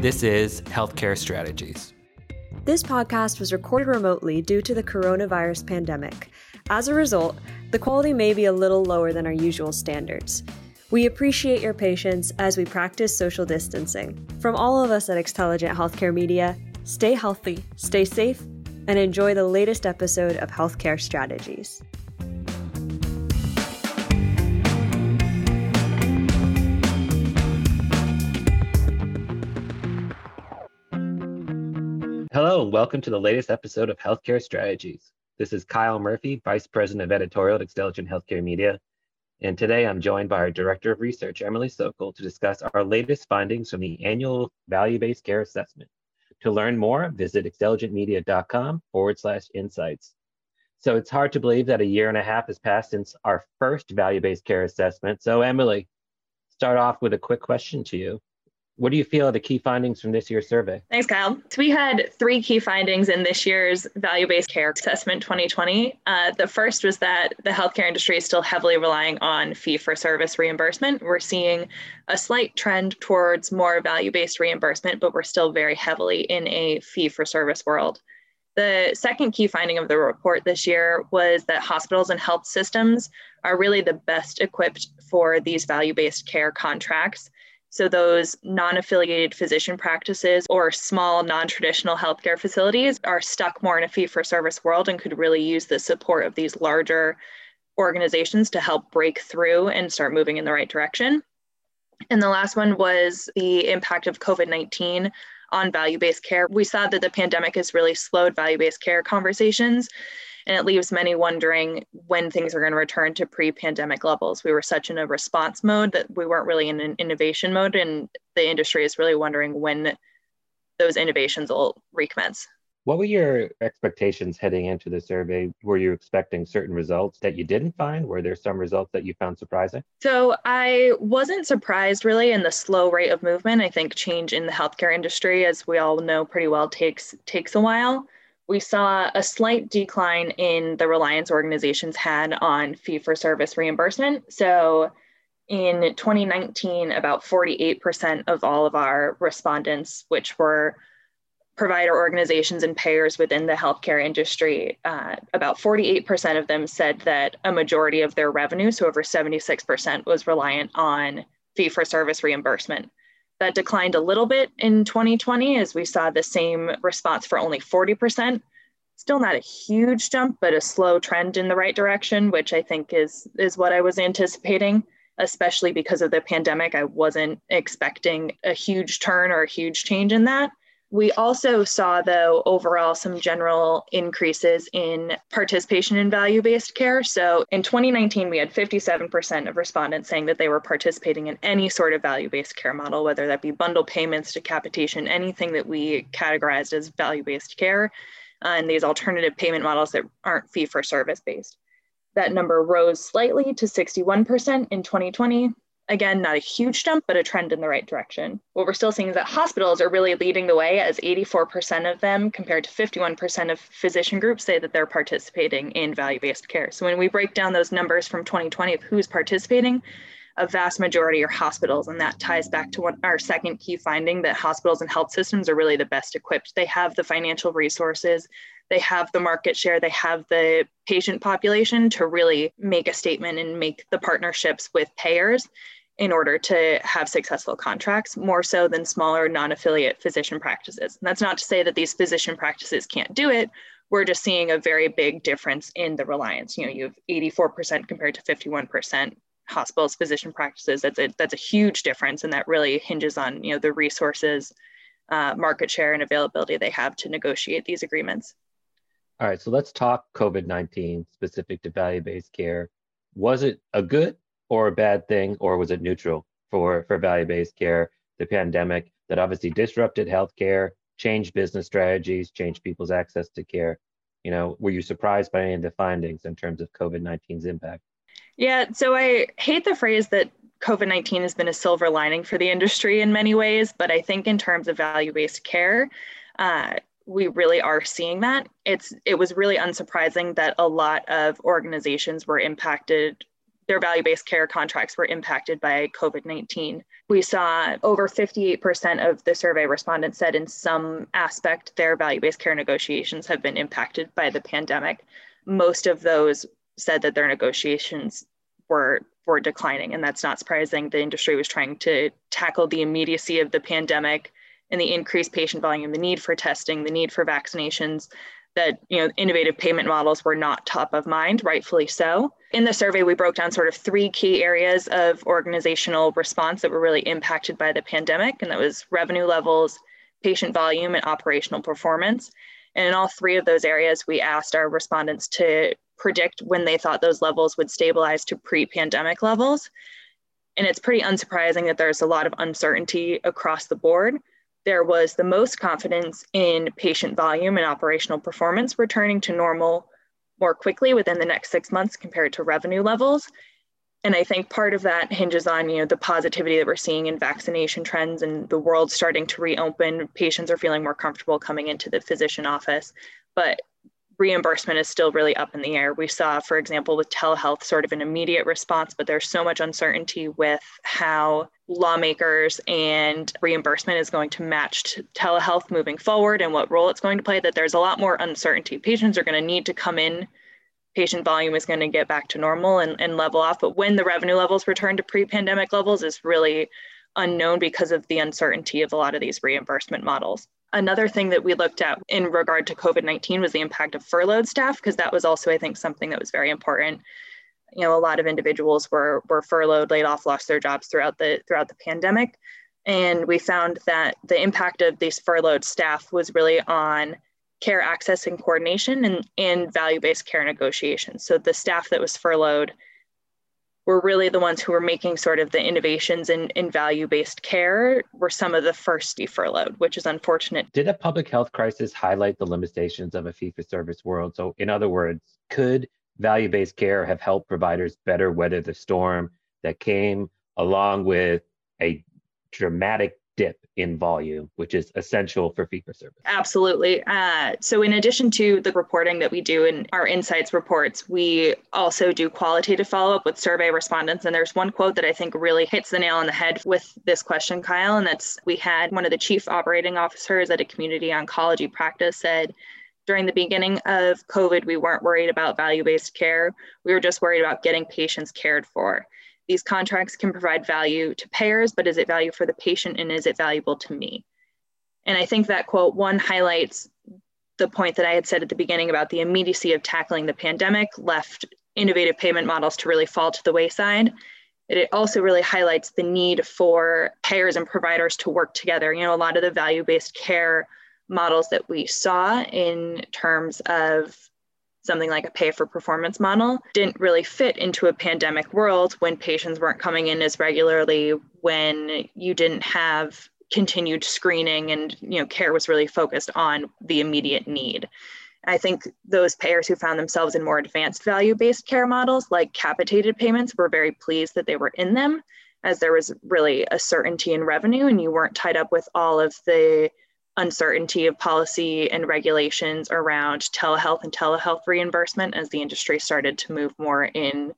This is Healthcare Strategies. This podcast was recorded remotely due to the coronavirus pandemic. As a result, the quality may be a little lower than our usual standards. We appreciate your patience as we practice social distancing. From all of us at Xtelligent Healthcare Media, stay healthy, stay safe, and enjoy the latest episode of Healthcare Strategies. Hello, and welcome to the latest episode of Healthcare Strategies. This is Kyle Murphy, Vice President of Editorial at Xtelligent Healthcare Media. And today I'm joined by our Director of Research, Emily Sokol, to discuss our latest findings from the annual Value Based Care Assessment. To learn more, visit xtelligentmedia.com forward slash insights. So it's hard to believe that a year and a half has passed since our first value based care assessment. So, Emily, start off with a quick question to you. What do you feel are the key findings from this year's survey? Thanks, Kyle. So we had three key findings in this year's Value Based Care Assessment 2020. Uh, the first was that the healthcare industry is still heavily relying on fee for service reimbursement. We're seeing a slight trend towards more value based reimbursement, but we're still very heavily in a fee for service world. The second key finding of the report this year was that hospitals and health systems are really the best equipped for these value based care contracts. So, those non affiliated physician practices or small non traditional healthcare facilities are stuck more in a fee for service world and could really use the support of these larger organizations to help break through and start moving in the right direction. And the last one was the impact of COVID 19 on value based care. We saw that the pandemic has really slowed value based care conversations and it leaves many wondering when things are going to return to pre-pandemic levels. We were such in a response mode that we weren't really in an innovation mode, and the industry is really wondering when those innovations will recommence. What were your expectations heading into the survey? Were you expecting certain results that you didn't find? Were there some results that you found surprising? So I wasn't surprised really in the slow rate of movement. I think change in the healthcare industry, as we all know pretty well, takes takes a while we saw a slight decline in the reliance organizations had on fee for service reimbursement. So in 2019, about 48% of all of our respondents, which were provider organizations and payers within the healthcare industry, uh, about 48% of them said that a majority of their revenue, so over 76%, was reliant on fee for service reimbursement. That declined a little bit in 2020 as we saw the same response for only 40%. Still not a huge jump, but a slow trend in the right direction, which I think is is what I was anticipating, especially because of the pandemic. I wasn't expecting a huge turn or a huge change in that. We also saw, though, overall some general increases in participation in value based care. So in 2019, we had 57% of respondents saying that they were participating in any sort of value based care model, whether that be bundle payments to capitation, anything that we categorized as value based care, uh, and these alternative payment models that aren't fee for service based. That number rose slightly to 61% in 2020, Again, not a huge jump, but a trend in the right direction. What we're still seeing is that hospitals are really leading the way, as 84% of them, compared to 51% of physician groups, say that they're participating in value based care. So when we break down those numbers from 2020 of who's participating, a vast majority are hospitals. And that ties back to what our second key finding that hospitals and health systems are really the best equipped. They have the financial resources, they have the market share, they have the patient population to really make a statement and make the partnerships with payers in order to have successful contracts more so than smaller non-affiliate physician practices. And that's not to say that these physician practices can't do it. We're just seeing a very big difference in the reliance. You know, you have 84% compared to 51% hospitals, physician practices. That's a that's a huge difference, and that really hinges on you know the resources, uh, market share, and availability they have to negotiate these agreements. All right, so let's talk COVID 19 specific to value based care. Was it a good or a bad thing, or was it neutral for, for value based care? The pandemic that obviously disrupted healthcare, changed business strategies, changed people's access to care. You know, were you surprised by any of the findings in terms of COVID 19's impact? Yeah, so I hate the phrase that COVID 19 has been a silver lining for the industry in many ways, but I think in terms of value based care, uh, we really are seeing that. It's it was really unsurprising that a lot of organizations were impacted their value based care contracts were impacted by COVID 19. We saw over 58% of the survey respondents said in some aspect their value based care negotiations have been impacted by the pandemic. Most of those said that their negotiations were were declining and that's not surprising the industry was trying to tackle the immediacy of the pandemic and the increased patient volume the need for testing the need for vaccinations that you know innovative payment models were not top of mind rightfully so. In the survey we broke down sort of three key areas of organizational response that were really impacted by the pandemic and that was revenue levels patient volume and operational performance. And in all three of those areas we asked our respondents to predict when they thought those levels would stabilize to pre-pandemic levels. And it's pretty unsurprising that there's a lot of uncertainty across the board there was the most confidence in patient volume and operational performance returning to normal more quickly within the next six months compared to revenue levels. And I think part of that hinges on you know the positivity that we're seeing in vaccination trends and the world starting to reopen. Patients are feeling more comfortable coming into the physician office, but reimbursement is still really up in the air. We saw, for example, with telehealth, sort of an immediate response, but there's so much uncertainty with how lawmakers and reimbursement is going to match telehealth moving forward and what role it's going to play that there's a lot more uncertainty. Patients are going to need to come in. Patient volume is going to get back to normal and, and level off. But when the revenue levels return to pre pandemic levels is really unknown because of the uncertainty of a lot of these reimbursement models. Another thing that we looked at in regard to COVID 19 was the impact of furloughed staff, because that was also, I think, something that was very important. You know, a lot of individuals were, were furloughed, laid off, lost their jobs throughout the throughout the pandemic. And we found that the impact of these furloughed staff was really on care access and coordination and, and value-based care negotiations. So the staff that was furloughed were really the ones who were making sort of the innovations in, in value-based care were some of the first defurloughed, which is unfortunate. Did a public health crisis highlight the limitations of a fee-for-service world? So in other words, could value-based care have helped providers better weather the storm that came along with a dramatic dip in volume, which is essential for fee for service. Absolutely. Uh, so, in addition to the reporting that we do in our insights reports, we also do qualitative follow up with survey respondents. And there's one quote that I think really hits the nail on the head with this question, Kyle. And that's we had one of the chief operating officers at a community oncology practice said, during the beginning of COVID, we weren't worried about value based care. We were just worried about getting patients cared for. These contracts can provide value to payers, but is it value for the patient and is it valuable to me? And I think that quote one highlights the point that I had said at the beginning about the immediacy of tackling the pandemic left innovative payment models to really fall to the wayside. It also really highlights the need for payers and providers to work together. You know, a lot of the value based care models that we saw in terms of something like a pay for performance model didn't really fit into a pandemic world when patients weren't coming in as regularly when you didn't have continued screening and you know care was really focused on the immediate need. I think those payers who found themselves in more advanced value-based care models like capitated payments were very pleased that they were in them as there was really a certainty in revenue and you weren't tied up with all of the uncertainty of policy and regulations around telehealth and telehealth reimbursement as the industry started to move more in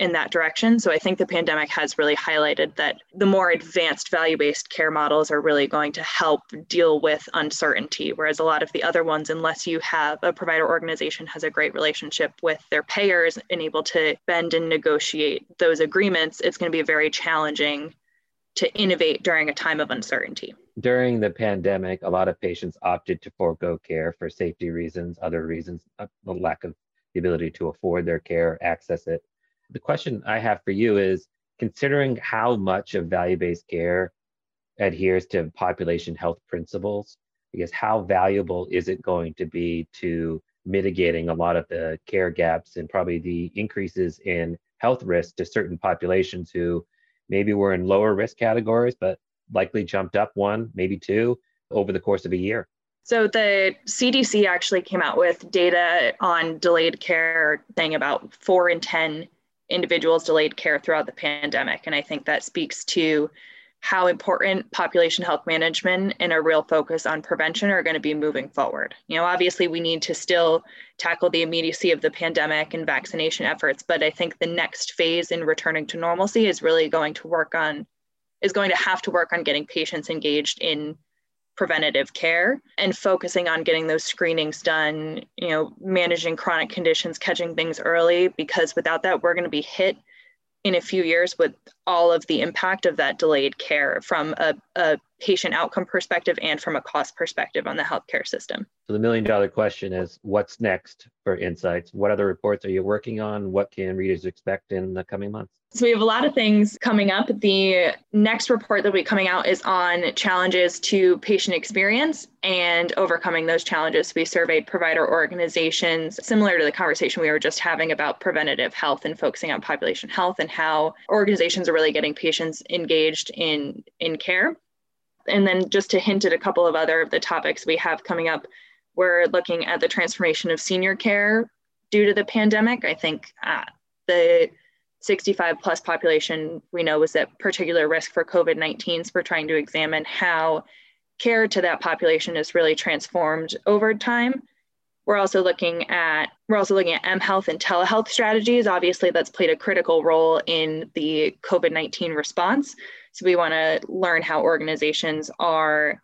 in that direction. So I think the pandemic has really highlighted that the more advanced value-based care models are really going to help deal with uncertainty whereas a lot of the other ones unless you have a provider organization has a great relationship with their payers and able to bend and negotiate those agreements, it's going to be very challenging to innovate during a time of uncertainty. During the pandemic, a lot of patients opted to forego care for safety reasons, other reasons, uh, the lack of the ability to afford their care, access it. The question I have for you is considering how much of value based care adheres to population health principles, guess how valuable is it going to be to mitigating a lot of the care gaps and probably the increases in health risk to certain populations who maybe were in lower risk categories, but likely jumped up one, maybe two over the course of a year. So the CDC actually came out with data on delayed care, saying about four in 10 individuals delayed care throughout the pandemic. And I think that speaks to how important population health management and a real focus on prevention are going to be moving forward. You know, obviously, we need to still tackle the immediacy of the pandemic and vaccination efforts, but I think the next phase in returning to normalcy is really going to work on, is going to have to work on getting patients engaged in preventative care and focusing on getting those screenings done, you know, managing chronic conditions, catching things early, because without that, we're going to be hit in a few years with all of the impact of that delayed care from a, a patient outcome perspective and from a cost perspective on the healthcare system. So the million dollar question is what's next for Insights? What other reports are you working on? What can readers expect in the coming months? So we have a lot of things coming up. The next report that will be coming out is on challenges to patient experience and overcoming those challenges. We surveyed provider organizations similar to the conversation we were just having about preventative health and focusing on population health and how organizations are really getting patients engaged in in care. And then just to hint at a couple of other of the topics we have coming up, we're looking at the transformation of senior care due to the pandemic. I think uh, the 65 plus population we know was at particular risk for COVID 19. So we're trying to examine how care to that population is really transformed over time. We're also looking at we're also looking at mHealth and telehealth strategies. Obviously, that's played a critical role in the COVID 19 response. So we want to learn how organizations are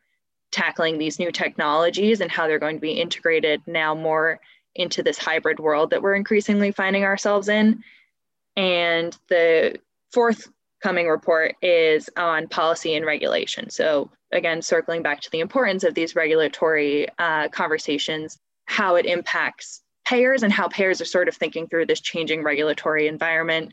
tackling these new technologies and how they're going to be integrated now more into this hybrid world that we're increasingly finding ourselves in. And the fourth coming report is on policy and regulation. So, again, circling back to the importance of these regulatory uh, conversations, how it impacts payers and how payers are sort of thinking through this changing regulatory environment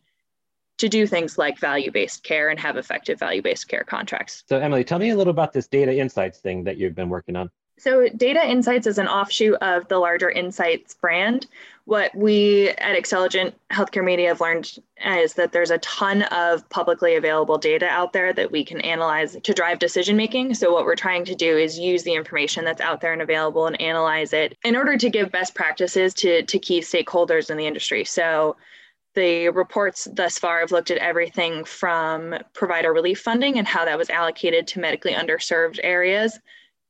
to do things like value based care and have effective value based care contracts. So, Emily, tell me a little about this data insights thing that you've been working on. So, Data Insights is an offshoot of the larger Insights brand. What we at Xtelligent Healthcare Media have learned is that there's a ton of publicly available data out there that we can analyze to drive decision making. So, what we're trying to do is use the information that's out there and available and analyze it in order to give best practices to, to key stakeholders in the industry. So, the reports thus far have looked at everything from provider relief funding and how that was allocated to medically underserved areas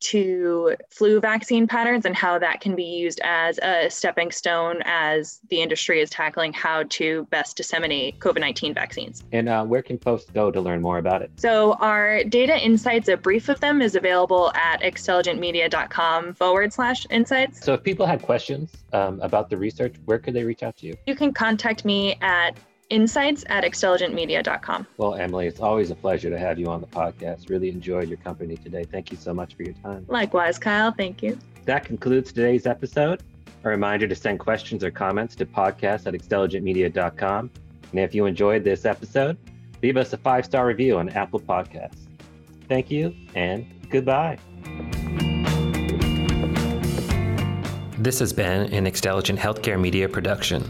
to flu vaccine patterns and how that can be used as a stepping stone as the industry is tackling how to best disseminate COVID 19 vaccines. And uh, where can folks go to learn more about it? So, our data insights, a brief of them, is available at xtelligentmedia.com forward slash insights. So, if people had questions um, about the research, where could they reach out to you? You can contact me at insights at xtelligentmedia.com. Well, Emily, it's always a pleasure to have you on the podcast. Really enjoyed your company today. Thank you so much for your time. Likewise, Kyle. Thank you. That concludes today's episode. A reminder to send questions or comments to podcast at xtelligentmedia.com. And if you enjoyed this episode, leave us a five star review on Apple Podcasts. Thank you and goodbye. This has been an Xtelligent Healthcare Media production.